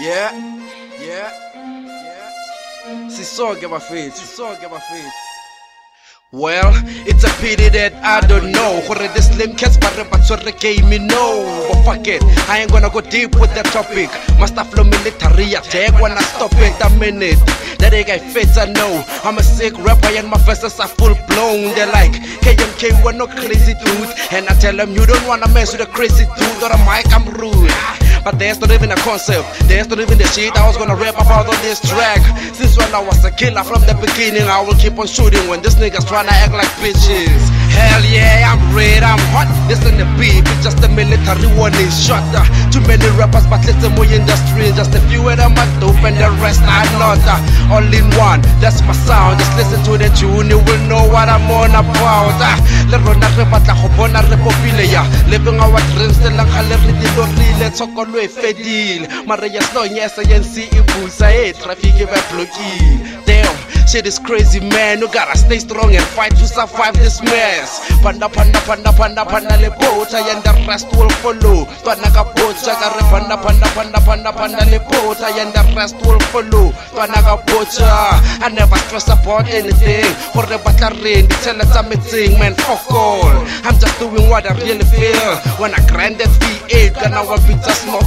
Yeah, yeah, yeah. Sisonke bafethu, sisonke bafethu. Well, it's a pity that I don't know. Gore the slim cats but but so game me no. But fuck it, I ain't gonna go deep with that topic. Master flow military attack when I stop it a minute. That ain't guy fits I know. I'm a sick rapper and my verses are full blown. They're like KMK, we're no crazy dude. And I tell them you don't wanna mess with a crazy dude or a mic, I'm rude. But there's not even a concept, there's not even the shit I was gonna rap about on this track. Since when I was a killer from the beginning, I will keep on shooting when this niggas tryna act like bitches. Hell yeah, I'm red, I'm hot. Listen to the beat, it's just a military warning shot. Uh, too many rappers, but listen more industry. Just a few of them are dope and the rest are not. Uh, all in one, that's my sound. Just listen to the tune, you will know what I'm on about. Uh, fedile. Mare ya e traffic ba damn shit is crazy man. You gotta stay strong and fight to survive this mess. Panda panda panda panda panda le bota. And the rest will follow. Twana ka bota ka re panda panda panda panda panda le bota. And the rest will follow. Twana ka bota i never stress about anything. Gore batla reng ditshele tsa metseng man. Fuck all. I'm just doing what i really feel. When i grind that v8 kana wa pizza smoke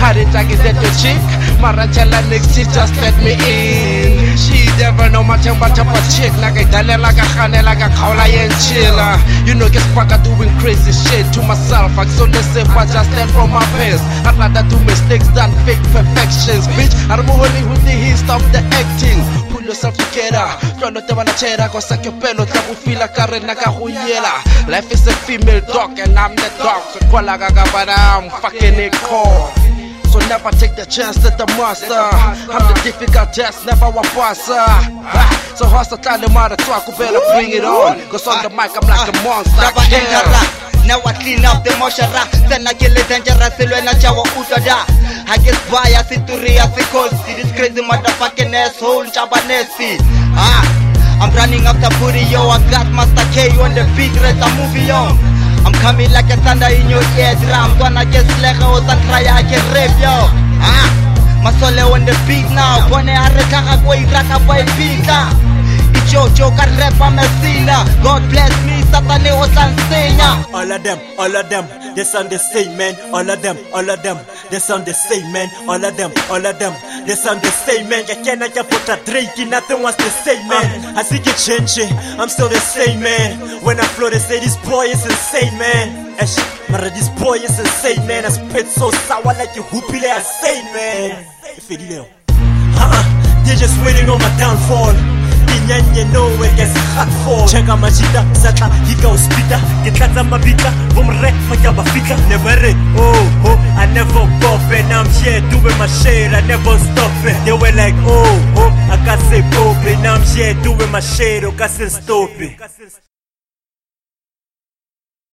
how did I get that your chick? Marachella next she just let me in. She never know my temper temper chick like a dale like a hane like a kaula and chilla. You know get fucker doing crazy shit to myself. I so let's say I just stand from my past. I'd rather do mistakes than fake perfections, bitch. I'm only with the hit stop the acting. Pull yourself together. Tlolo te bana chera go sa ke pelo tla go feel ka rena ka go yela. Life is a female dog and I'm the dog. So kwala ka ka bana I'm fucking it cold. So never take the chance at the monster. I'm the difficult test, never a passer. Ah, So hustle them how to talk, you better bring it on. Cause on the mic I'm like a monster. Entera Now I clean up the moshara Sena ke le dangerous Lwena jawa utoda I get by as it to rea as See this crazy motherfucking asshole Chabanesi Ah I'm running after booty yo I got Master K on the beat Rest a movie yo I'm coming like a thunder in your eardrum Gonna get slega o san try I can rap yo. Ah Masole on the beat now. Bone a re tlhaga ko iraka bo e pitla Ijojo ka rapa mesina God bless me satane o tla All of them, all of them, they sound the same, man. All of them, all of them, they sound the same, man. All of them, all of them, they sound the same, man. You cannot just put a Drake, nothing was the same, man. I see it changing, I'm still the same, man. When I flow, they say this boy is insane, man. Shit, but this boy is insane, man. I spit so sour like a whoopie, I say, man. If it is, uh-uh, they're just waiting on my downfall. Cheka machita, satla, hika uspita Kitlatsa mabita, vumre, faya bafika Never re, oh, oh, I never pop And I'm here doing my shit, I never stop it. They were like, oh, oh, I can't say pop And I'm here doing my shit, oh, I can't stop it